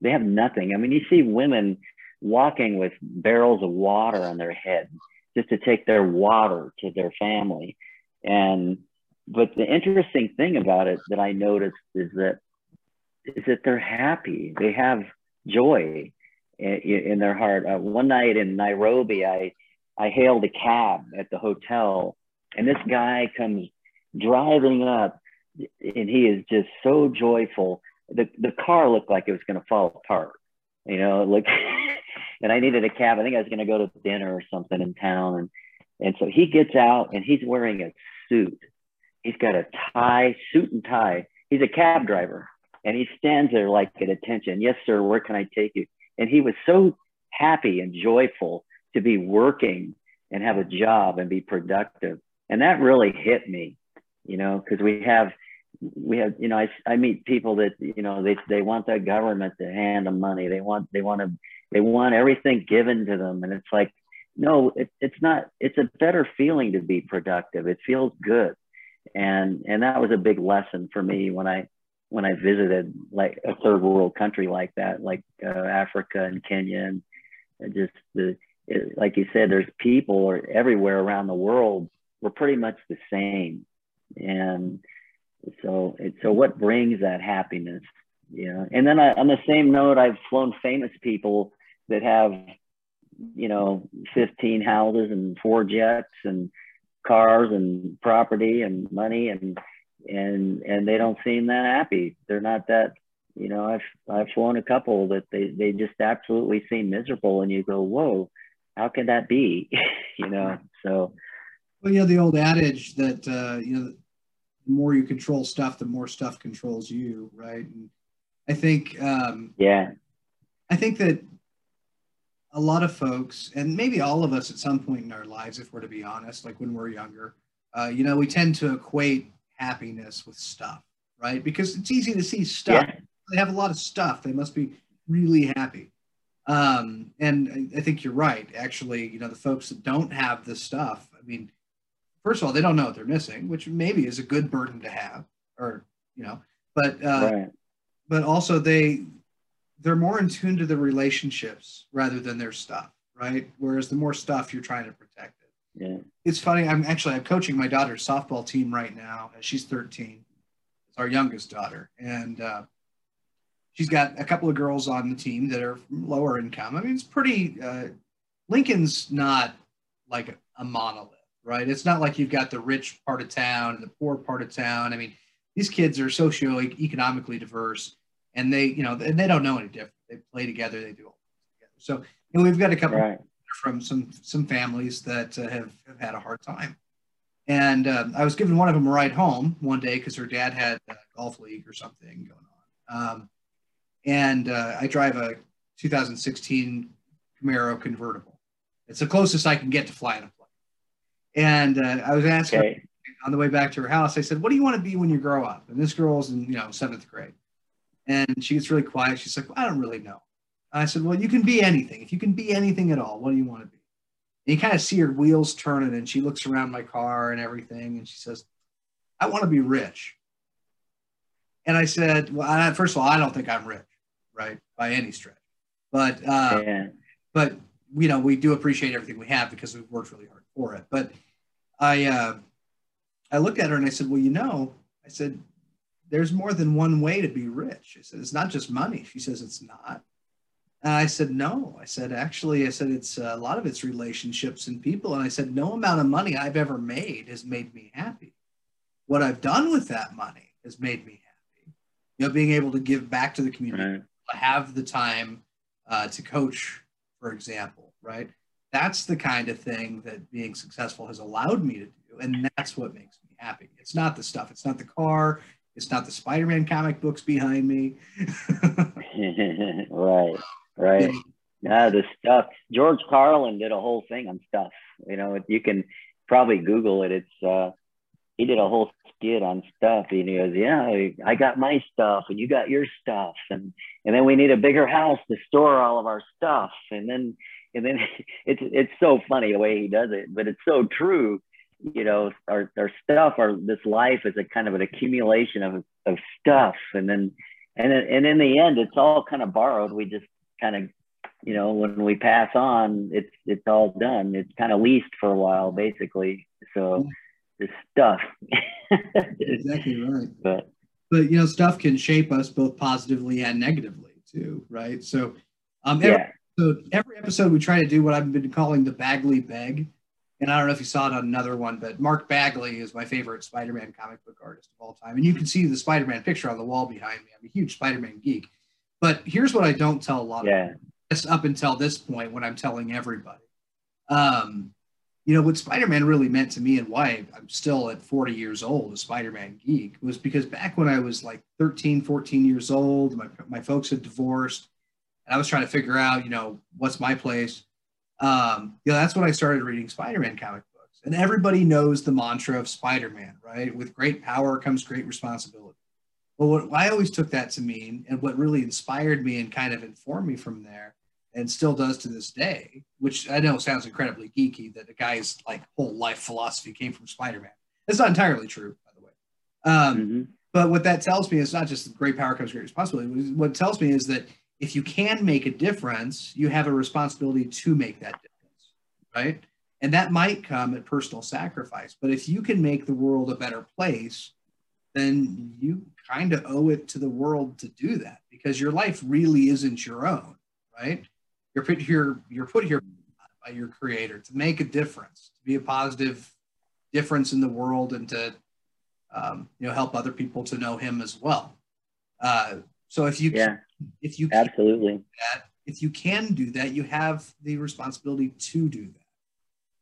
they have nothing. I mean, you see women walking with barrels of water on their head just to take their water to their family. And but the interesting thing about it that I noticed is that is that they're happy. They have joy in, in their heart. Uh, one night in Nairobi, I I hailed a cab at the hotel, and this guy comes driving up, and he is just so joyful the the car looked like it was going to fall apart. You know, like, and I needed a cab. I think I was going to go to dinner or something in town, and and so he gets out and he's wearing a suit. He's got a tie, suit and tie. He's a cab driver, and he stands there like at attention. Yes, sir. Where can I take you? And he was so happy and joyful to be working and have a job and be productive. And that really hit me, you know, because we have we have you know I, I meet people that you know they they want the government to hand them money. They want they want to they want everything given to them. And it's like no it, it's not it's a better feeling to be productive. It feels good. And and that was a big lesson for me when i when i visited like a third world country like that like uh, africa and kenya and, just the it, like you said there's people everywhere around the world. We're pretty much the same. And so, so what brings that happiness? You know, and then I, on the same note, I've flown famous people that have, you know, 15 houses and four jets and cars and property and money and and and they don't seem that happy. They're not that, you know, I've I've flown a couple that they they just absolutely seem miserable and you go, whoa, how can that be? you know, so well, yeah, the old adage that uh, you know the more you control stuff, the more stuff controls you, right? And I think, um, yeah, I think that a lot of folks, and maybe all of us at some point in our lives, if we're to be honest, like when we're younger, uh, you know, we tend to equate happiness with stuff, right? Because it's easy to see stuff. Yeah. They have a lot of stuff. They must be really happy. Um, and I, I think you're right. Actually, you know, the folks that don't have the stuff, I mean, first of all, they don't know what they're missing, which maybe is a good burden to have, or you know, but uh, right. but also they they're more in tune to the relationships rather than their stuff, right? Whereas the more stuff you're trying to protect it. Yeah. It's funny. I'm actually I'm coaching my daughter's softball team right now. She's 13. It's our youngest daughter, and uh, she's got a couple of girls on the team that are lower income. I mean, it's pretty. Uh, Lincoln's not like a monolith right? It's not like you've got the rich part of town and the poor part of town. I mean, these kids are socio-economically diverse, and they, you know, and they don't know any different. They play together, they do all together. So, you know, we've got a couple right. from some some families that uh, have, have had a hard time. And uh, I was giving one of them a ride home one day because her dad had a golf league or something going on. Um, and uh, I drive a 2016 Camaro convertible. It's the closest I can get to flying a and uh, I was asking okay. on the way back to her house, I said, What do you want to be when you grow up? And this girl's in, you know, seventh grade. And she gets really quiet. She's like, well, I don't really know. And I said, Well, you can be anything. If you can be anything at all, what do you want to be? And you kind of see her wheels turning and she looks around my car and everything. And she says, I want to be rich. And I said, Well, I, first of all, I don't think I'm rich, right? By any stretch. But, uh, yeah. but, you know, we do appreciate everything we have because we've worked really hard for it. But I uh, I looked at her and I said, well, you know, I said, there's more than one way to be rich. I said, it's not just money. She says it's not. And I said, no. I said, actually, I said, it's uh, a lot of it's relationships and people. And I said, no amount of money I've ever made has made me happy. What I've done with that money has made me happy. You know, being able to give back to the community, right. have the time uh, to coach, for example, right? That's the kind of thing that being successful has allowed me to do and that's what makes me happy. It's not the stuff it's not the car it's not the spider-man comic books behind me. Right right. Yeah. The stuff. George carlin did a whole thing on stuff. You know you can probably google it it's uh he did a whole skit on stuff and he goes yeah i got my stuff and you got your stuff and and then we need a bigger house to store all of our stuff. And then and then it's it's so funny the way he does it, but it's so true. You know, our our stuff, our this life is a kind of an accumulation of of stuff, and then and then, and in the end, it's all kind of borrowed. We just kind of, you know, when we pass on, it's it's all done. It's kind of leased for a while, basically. So the stuff. exactly right. But but you know, stuff can shape us both positively and negatively too, right? So um, yeah. So every episode we try to do what I've been calling the Bagley Beg. and I don't know if you saw it on another one, but Mark Bagley is my favorite Spider-Man comic book artist of all time. And you can see the Spider-Man picture on the wall behind me. I'm a huge Spider-Man geek. But here's what I don't tell a lot yeah. of up until this point when I'm telling everybody. Um, you know, what Spider-Man really meant to me and why I'm still at 40 years old, a Spider-Man geek, was because back when I was like 13, 14 years old, my, my folks had divorced and I was trying to figure out, you know, what's my place um, you know, that's when I started reading Spider-Man comic books. And everybody knows the mantra of Spider-Man, right? With great power comes great responsibility. Well, what I always took that to mean, and what really inspired me and kind of informed me from there, and still does to this day, which I know sounds incredibly geeky, that the guy's like whole life philosophy came from Spider-Man. It's not entirely true, by the way. Um, mm-hmm. But what that tells me is not just great power comes great responsibility. What tells me is that if you can make a difference, you have a responsibility to make that difference, right? And that might come at personal sacrifice. But if you can make the world a better place, then you kind of owe it to the world to do that because your life really isn't your own, right? You're put here, you're put here by your creator to make a difference, to be a positive difference in the world and to um, you know help other people to know him as well. Uh, so if you yeah. If you absolutely that, if you can do that, you have the responsibility to do that.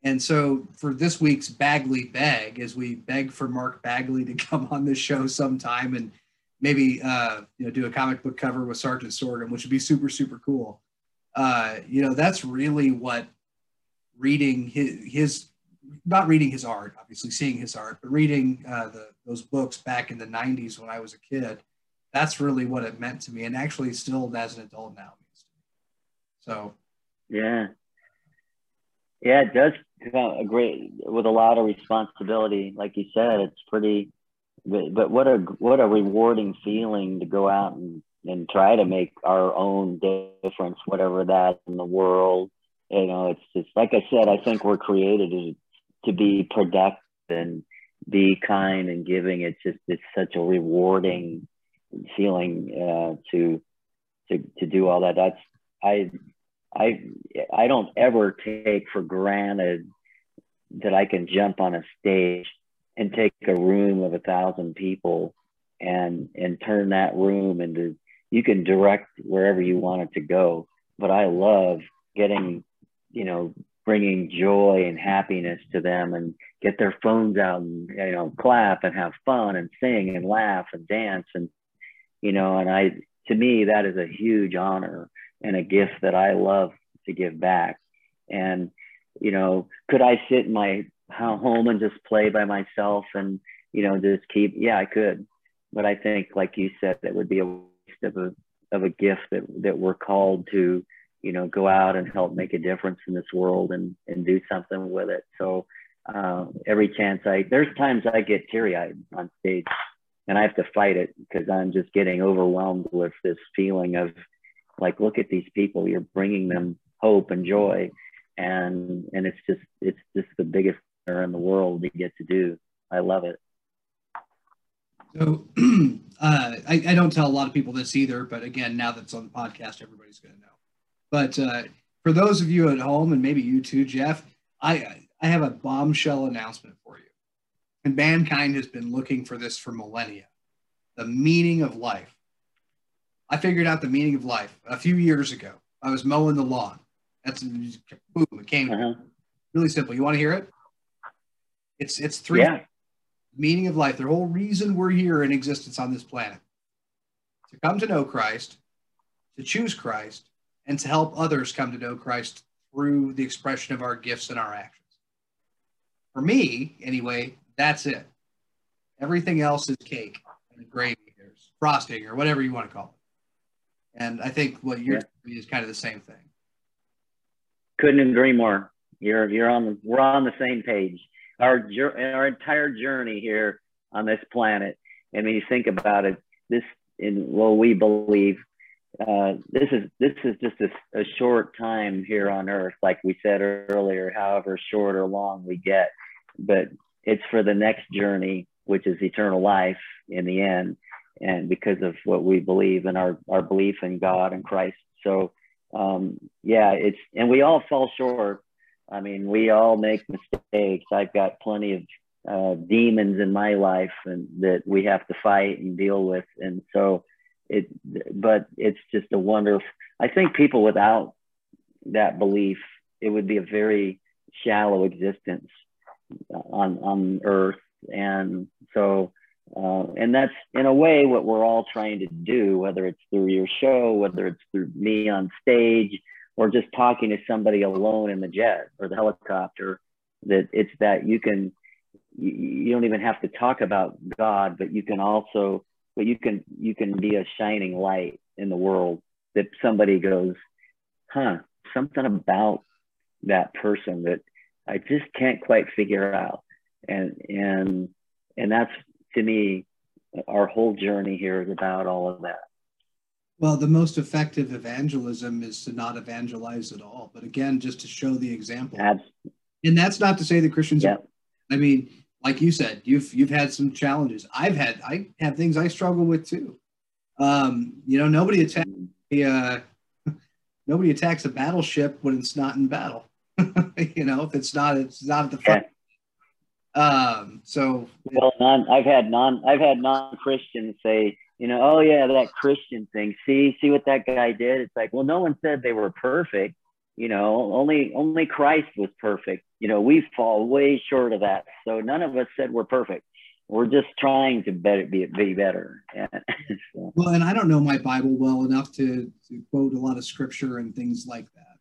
And so for this week's Bagley Beg, as we beg for Mark Bagley to come on this show sometime and maybe uh, you know do a comic book cover with Sergeant Sorghum, which would be super super cool. Uh, you know that's really what reading his his not reading his art, obviously seeing his art, but reading uh, the those books back in the '90s when I was a kid that's really what it meant to me and actually still as an adult now. So yeah. Yeah it does a great with a lot of responsibility like you said it's pretty but, but what a what a rewarding feeling to go out and and try to make our own difference whatever that in the world you know it's just like i said i think we're created to, to be productive and be kind and giving. It's just it's such a rewarding feeling uh, to to to do all that. That's I I I don't ever take for granted that I can jump on a stage and take a room of a thousand people and and turn that room into you can direct wherever you want it to go. But I love getting you know bringing joy and happiness to them and get their phones out and you know clap and have fun and sing and laugh and dance and you know, and I, to me, that is a huge honor and a gift that I love to give back. And, you know, could I sit in my home and just play by myself and, you know, just keep, yeah, I could. But I think, like you said, that would be a waste of a, of a gift that, that we're called to, you know, go out and help make a difference in this world and, and do something with it. So uh, every chance I, there's times I get teary eyed on stage and I have to fight it because I'm just getting overwhelmed with this feeling of like, look at these people, you're bringing them hope and joy, and and it's just it's just the biggest honor in the world to get to do. I love it. So uh, I, I, don't tell a lot of people this either, but again, now that's on the podcast, everybody's going to know. But uh, for those of you at home, and maybe you too, Jeff, I I have a bombshell announcement for you. And mankind has been looking for this for millennia the meaning of life. I figured out the meaning of life a few years ago. I was mowing the lawn. That's boom, it came uh-huh. really simple. You want to hear it? It's it's three yeah. meaning of life. The whole reason we're here in existence on this planet. To come to know Christ, to choose Christ, and to help others come to know Christ through the expression of our gifts and our actions. For me, anyway, that's it. Everything else is cake and gravy or frosting or whatever you want to call it. And I think what you're yeah. is kind of the same thing. Couldn't agree more. You're you're on the we're on the same page. Our our entire journey here on this planet. And when you think about it, this in well, we believe uh, this is this is just a, a, short time here on Earth, like we said earlier. However short or long we get, but it's for the next journey, which is eternal life in the end. And because of what we believe in our, our belief in God and Christ. So, um, yeah, it's, and we all fall short. I mean, we all make mistakes. I've got plenty of uh, demons in my life and that we have to fight and deal with. And so it, but it's just a wonder. I think people without that belief, it would be a very shallow existence on, on earth. And so, uh, and that's in a way what we're all trying to do, whether it's through your show, whether it's through me on stage, or just talking to somebody alone in the jet or the helicopter. That it's that you can, you, don't even have to talk about God, but you can also, but you can, you can be a shining light in the world. That somebody goes, huh, something about that person that I just can't quite figure out, and and and that's to me, our whole journey here is about all of that. Well, the most effective evangelism is to not evangelize at all, but again, just to show the example. Absolutely. And that's not to say that Christians. Yeah. Are, I mean, like you said, you've you've had some challenges. I've had I have things I struggle with too. Um, you know, nobody attacks uh, nobody attacks a battleship when it's not in battle. you know, if it's not it's not at the front. Um, so well, non, I've had non, I've had non-Christians say, you know, oh yeah, that Christian thing. See, see what that guy did. It's like, well, no one said they were perfect. You know, only only Christ was perfect. You know, we fall way short of that. So none of us said we're perfect. We're just trying to better be, be better. so. Well, and I don't know my Bible well enough to, to quote a lot of scripture and things like that.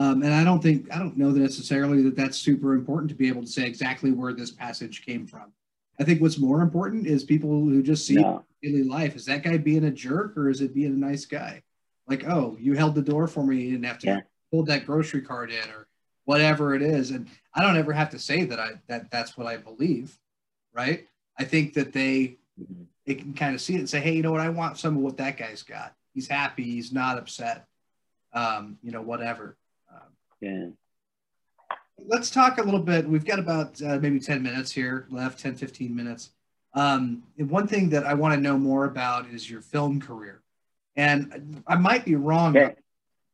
Um, and I don't think, I don't know necessarily that that's super important to be able to say exactly where this passage came from. I think what's more important is people who just see no. daily life. Is that guy being a jerk or is it being a nice guy? Like, oh, you held the door for me. You didn't have to yeah. hold that grocery cart in or whatever it is. And I don't ever have to say that I that that's what I believe, right? I think that they mm-hmm. they can kind of see it and say, hey, you know what? I want some of what that guy's got. He's happy. He's not upset. Um, you know, whatever. Yeah. Let's talk a little bit. We've got about uh, maybe 10 minutes here left, 10, 15 minutes. Um, one thing that I want to know more about is your film career. And I might be wrong. Yeah.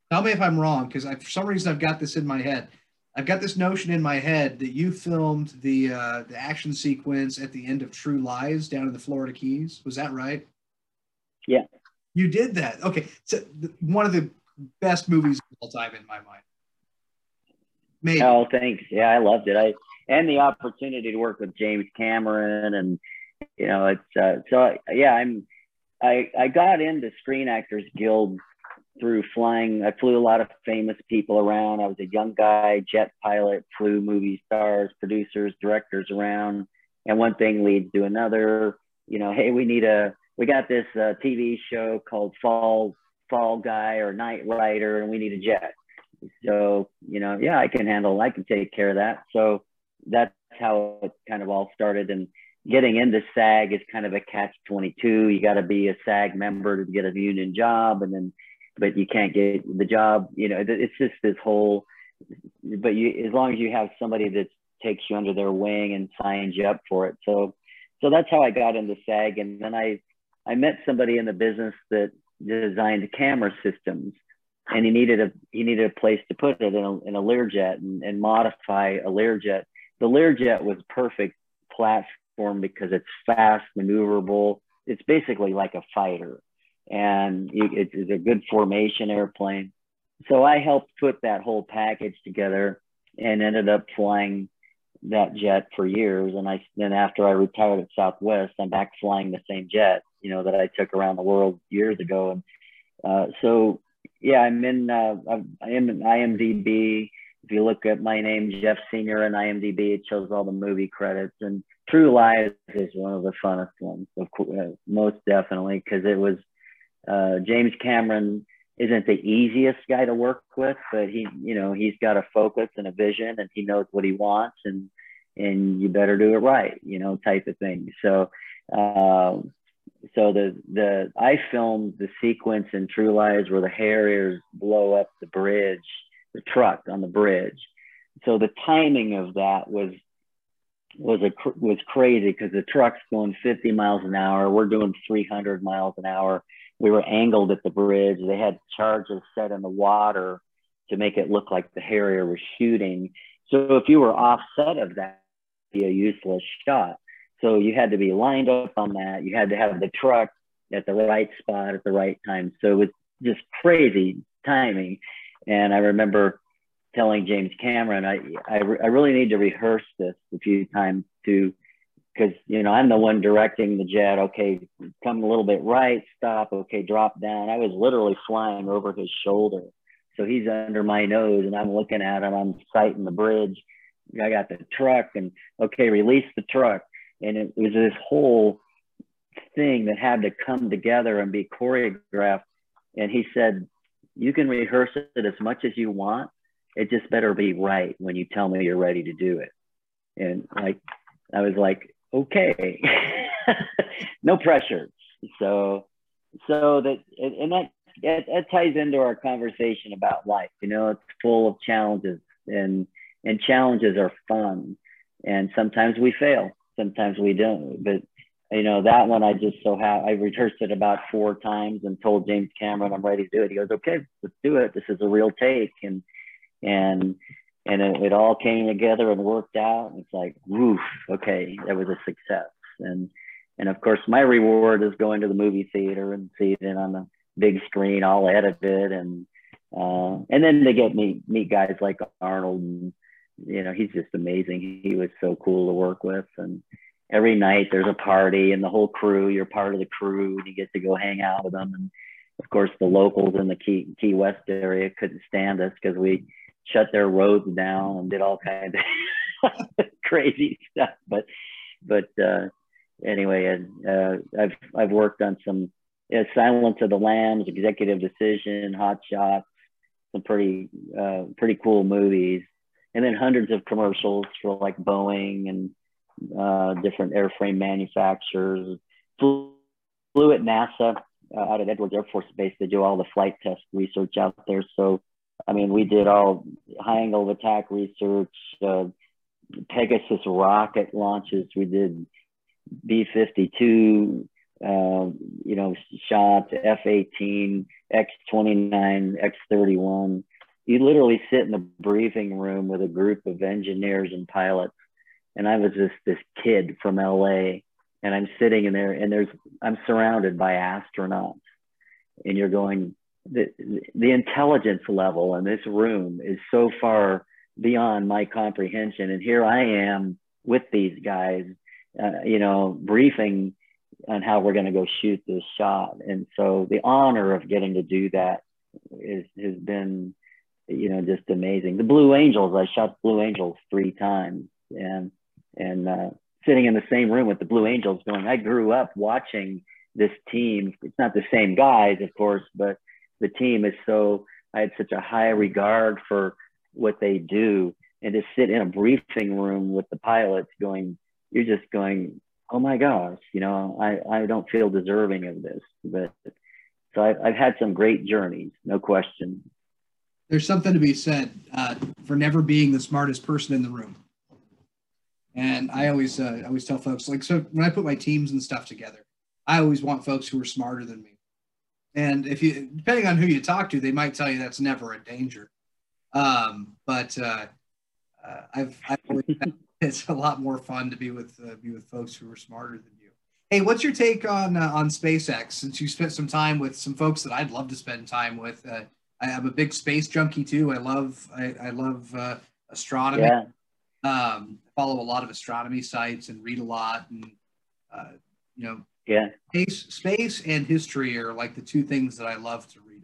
Tell me if I'm wrong, because for some reason I've got this in my head. I've got this notion in my head that you filmed the uh, the action sequence at the end of True Lies down in the Florida Keys. Was that right? Yeah. You did that. Okay. So one of the best movies of all time in my mind. Maybe. Oh, thanks. Yeah, I loved it. I and the opportunity to work with James Cameron, and you know, it's uh, so yeah. I'm I I got into Screen Actors Guild through flying. I flew a lot of famous people around. I was a young guy, jet pilot, flew movie stars, producers, directors around, and one thing leads to another. You know, hey, we need a we got this uh, TV show called Fall Fall Guy or Knight Rider, and we need a jet so, you know, yeah, I can handle, I can take care of that. So that's how it kind of all started. And getting into SAG is kind of a catch 22. You got to be a SAG member to get a union job. And then, but you can't get the job, you know, it's just this whole, but you, as long as you have somebody that takes you under their wing and signs you up for it. So, so that's how I got into SAG. And then I, I met somebody in the business that designed camera systems and he needed a he needed a place to put it in a, in a Learjet and, and modify a Learjet. The Learjet was perfect platform because it's fast, maneuverable. It's basically like a fighter, and it, it's a good formation airplane. So I helped put that whole package together and ended up flying that jet for years. And I then after I retired at Southwest, I'm back flying the same jet, you know, that I took around the world years ago. And uh, so yeah, I'm in. Uh, I am in IMDb. If you look at my name, Jeff Senour, in IMDb, it shows all the movie credits. And True Lies is one of the funnest ones, of course, uh, most definitely, because it was uh, James Cameron isn't the easiest guy to work with, but he, you know, he's got a focus and a vision, and he knows what he wants, and and you better do it right, you know, type of thing. So. Um, so the the I filmed the sequence in True Lies where the Harriers blow up the bridge, the truck on the bridge. So the timing of that was was a was crazy because the truck's going 50 miles an hour. We're doing 300 miles an hour. We were angled at the bridge. They had charges set in the water, to make it look like the Harrier was shooting. So if you were offset of that, be a useless shot. So you had to be lined up on that. You had to have the truck at the right spot at the right time. So it was just crazy timing. And I remember telling James Cameron, I, I, I really need to rehearse this a few times to, because, you know, I'm the one directing the jet. Okay, come a little bit right, stop. Okay, drop down. I was literally flying over his shoulder. So he's under my nose and I'm looking at him. I'm sighting the bridge. I got the truck and okay, release the truck. And it was this whole thing that had to come together and be choreographed. And he said, You can rehearse it as much as you want. It just better be right when you tell me you're ready to do it. And like, I was like, Okay, no pressure. So, so that, and that, that, ties into our conversation about life. You know, it's full of challenges and, and challenges are fun. And sometimes we fail, sometimes we don't. But you know, that one I just so have I rehearsed it about four times and told James Cameron I'm ready to do it. He goes, okay, let's do it. This is a real take. And, and, and it, it all came together and worked out. And it's like, woof, okay, that was a success. And, and of course, my reward is going to the movie theater and seeing it on the big screen, all edited. And, uh, and then to get meet meet guys like Arnold and, you know, he's just amazing. He was so cool to work with. And, every night there's a party and the whole crew, you're part of the crew and you get to go hang out with them. And of course, the locals in the Key, Key West area couldn't stand us because we shut their roads down and did all kinds of crazy stuff. But, but uh, anyway, and, uh, I've, I've worked on some Silence of the Lambs, Executive Decision, Hot Shots, some pretty, uh, pretty cool movies. And then hundreds of commercials for like Boeing and uh, different airframe manufacturers. Flew, flew at NASA uh, out at Edwards Air Force Base to do all the flight test research out there. So, I mean, we did all high angle of attack research, uh, Pegasus rocket launches. We did B 52, uh, you know, shots, F 18, X 29, X 31. You literally sit in the briefing room with a group of engineers and pilots and I was just this kid from LA and I'm sitting in there and there's I'm surrounded by astronauts. And you're going the the intelligence level in this room is so far beyond my comprehension. And here I am with these guys uh, you know briefing on how we're going to go shoot this shot. And so the honor of getting to do that is has been you know just amazing the blue angels i shot blue angels three times and and uh, sitting in the same room with the Blue Angels, going, I grew up watching this team. It's not the same guys, of course, but the team is so. I had such a high regard for what they do, and to sit in a briefing room with the pilots, going, you're just going, oh my gosh, you know, I I don't feel deserving of this, but so I've, I've had some great journeys, no question. There's something to be said uh, for never being the smartest person in the room. And I always, uh, I always tell folks like, so when I put my teams and stuff together, I always want folks who are smarter than me. And if you, depending on who you talk to, they might tell you that's never a danger. Um, but uh, uh, I've, I've it's a lot more fun to be with uh, be with folks who are smarter than you. Hey, what's your take on uh, on SpaceX? Since you spent some time with some folks that I'd love to spend time with, uh, I, am a big space junkie too. I love I, I love uh, astronomy. Yeah. Um, follow a lot of astronomy sites and read a lot, and uh, you know, yeah, space, space and history are like the two things that I love to read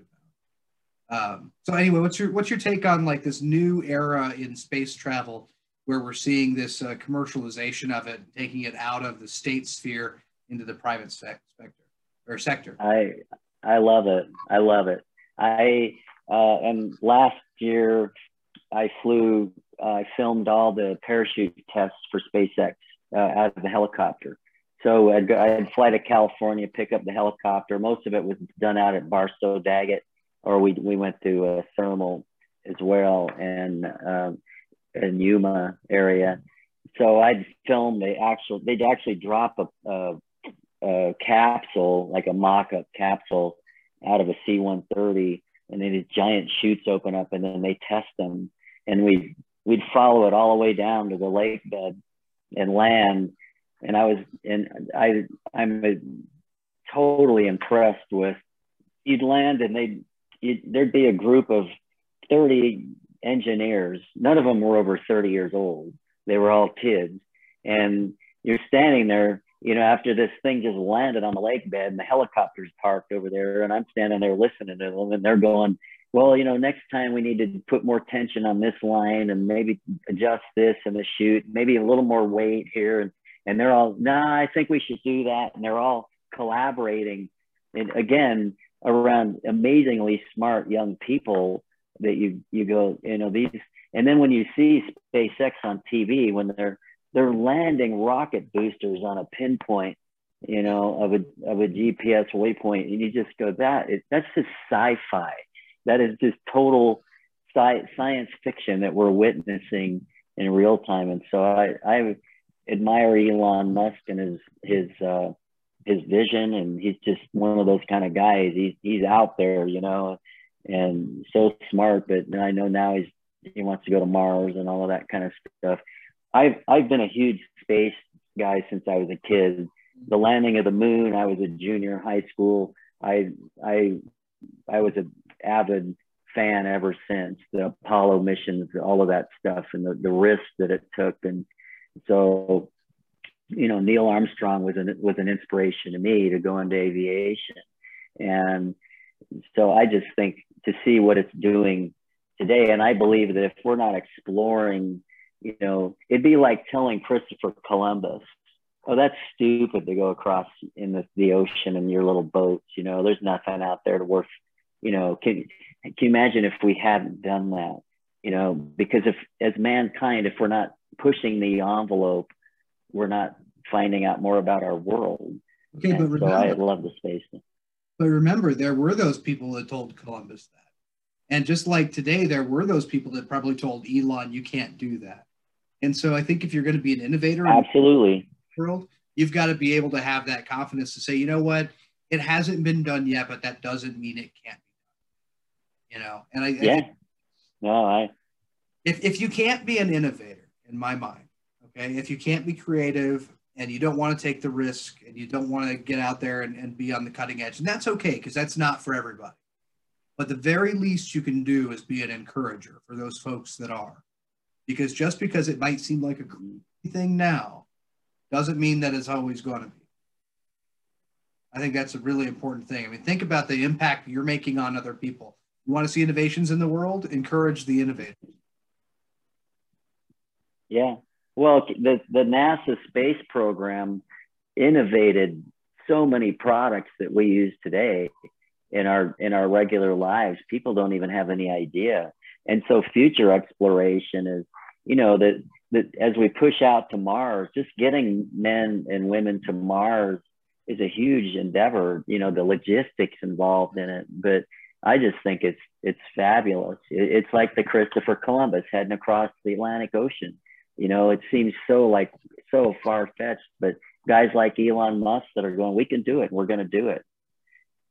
about. Um, so anyway, what's your what's your take on like this new era in space travel, where we're seeing this uh, commercialization of it, taking it out of the state sphere into the private sector or sector? I I love it. I love it. I uh, and last year I flew I filmed all the parachute tests for SpaceX uh, out of the helicopter. So I'd, go, I'd fly to California, pick up the helicopter. Most of it was done out at Barstow Daggett, or we, we went to a thermal as well and um, in Yuma area. So I'd film the actual, they'd actually drop a, a, a capsule, like a mock up capsule out of a C 130 and then these giant chutes open up, and then they test them, and we we'd follow it all the way down to the lake bed and land. And I was, and I, I'm a, totally impressed with. You'd land, and they'd there'd be a group of 30 engineers. None of them were over 30 years old. They were all kids, and you're standing there you know, after this thing just landed on the lake bed and the helicopter's parked over there, and I'm standing there listening to them, and they're going, well, you know, next time we need to put more tension on this line and maybe adjust this in the chute, maybe a little more weight here. And, and they're all, nah, I think we should do that. And they're all collaborating. And again, around amazingly smart young people that you, you go, you know, these, and then when you see SpaceX on TV, when they're, they're landing rocket boosters on a pinpoint, you know, of a, of a GPS waypoint. And you just go, that, is, that's just sci-fi that is just total sci- science fiction that we're witnessing in real time. And so I, I admire Elon Musk and his his uh, his vision, and he's just one of those kind of guys. He's he's out there, you know, and so smart. But I know now he's he wants to go to Mars and all of that kind of stuff. I've I've been a huge space guy since I was a kid. The landing of the moon, I was a junior high school. I I I was an avid fan ever since the Apollo missions, all of that stuff, and the, the risk that it took. And so, you know, Neil Armstrong was an was an inspiration to me to go into aviation, and so I just think to see what it's doing today, and I believe that if we're not exploring, you know, it'd be like telling Christopher Columbus oh, that's stupid to go across in the, the ocean in your little boats. You know, there's nothing out there to worth, you know, can, can you imagine if we hadn't done that? You know, because if, as mankind, if we're not pushing the envelope, we're not finding out more about our world. Okay, and but remember, so I love the space. But remember, there were those people that told Columbus that. And just like today, there were those people that probably told Elon, you can't do that. And so I think if you're going to be an innovator, absolutely, world, you've got to be able to have that confidence to say, you know what, it hasn't been done yet, but that doesn't mean it can't be done. You know, and I, yeah, I think, no, I. If if you can't be an innovator, in my mind, okay, if you can't be creative and you don't want to take the risk and you don't want to get out there and, and be on the cutting edge, and that's okay because that's not for everybody. But the very least you can do is be an encourager for those folks that are. Because just because it might seem like a thing now doesn't mean that it's always going to be. I think that's a really important thing. I mean, think about the impact you're making on other people. You want to see innovations in the world? Encourage the innovators. Yeah. Well, the, the NASA space program innovated so many products that we use today in our in our regular lives. People don't even have any idea. And so future exploration is, you know, that that as we push out to Mars, just getting men and women to Mars is a huge endeavor. You know, the logistics involved in it, but I just think it's it's fabulous. It's like the Christopher Columbus heading across the Atlantic Ocean. You know, it seems so like so far fetched, but guys like Elon Musk that are going, we can do it. We're going to do it.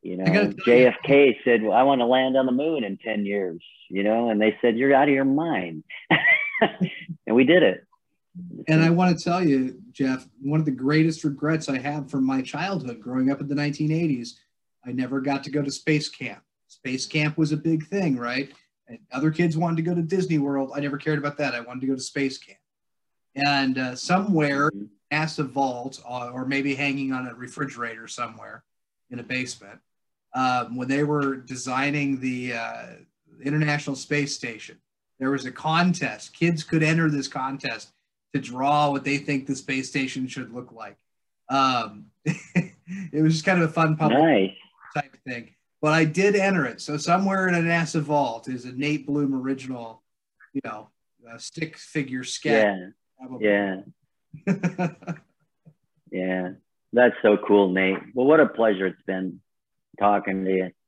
You know, JFK you. said, well, I want to land on the moon in 10 years, you know, and they said, you're out of your mind. and we did it. And I want to tell you, Jeff, one of the greatest regrets I have from my childhood growing up in the 1980s, I never got to go to space camp. Space camp was a big thing, right? And other kids wanted to go to Disney World. I never cared about that. I wanted to go to space camp. And uh, somewhere, NASA vault, uh, or maybe hanging on a refrigerator somewhere in a basement, um, when they were designing the uh, International Space Station, there was a contest. Kids could enter this contest to draw what they think the space station should look like. Um, it was just kind of a fun public nice. type thing. But I did enter it. So somewhere in a NASA vault is a Nate Bloom original, you know, stick figure sketch. Yeah. Yeah. yeah. That's so cool, Nate. Well, what a pleasure it's been talking to you.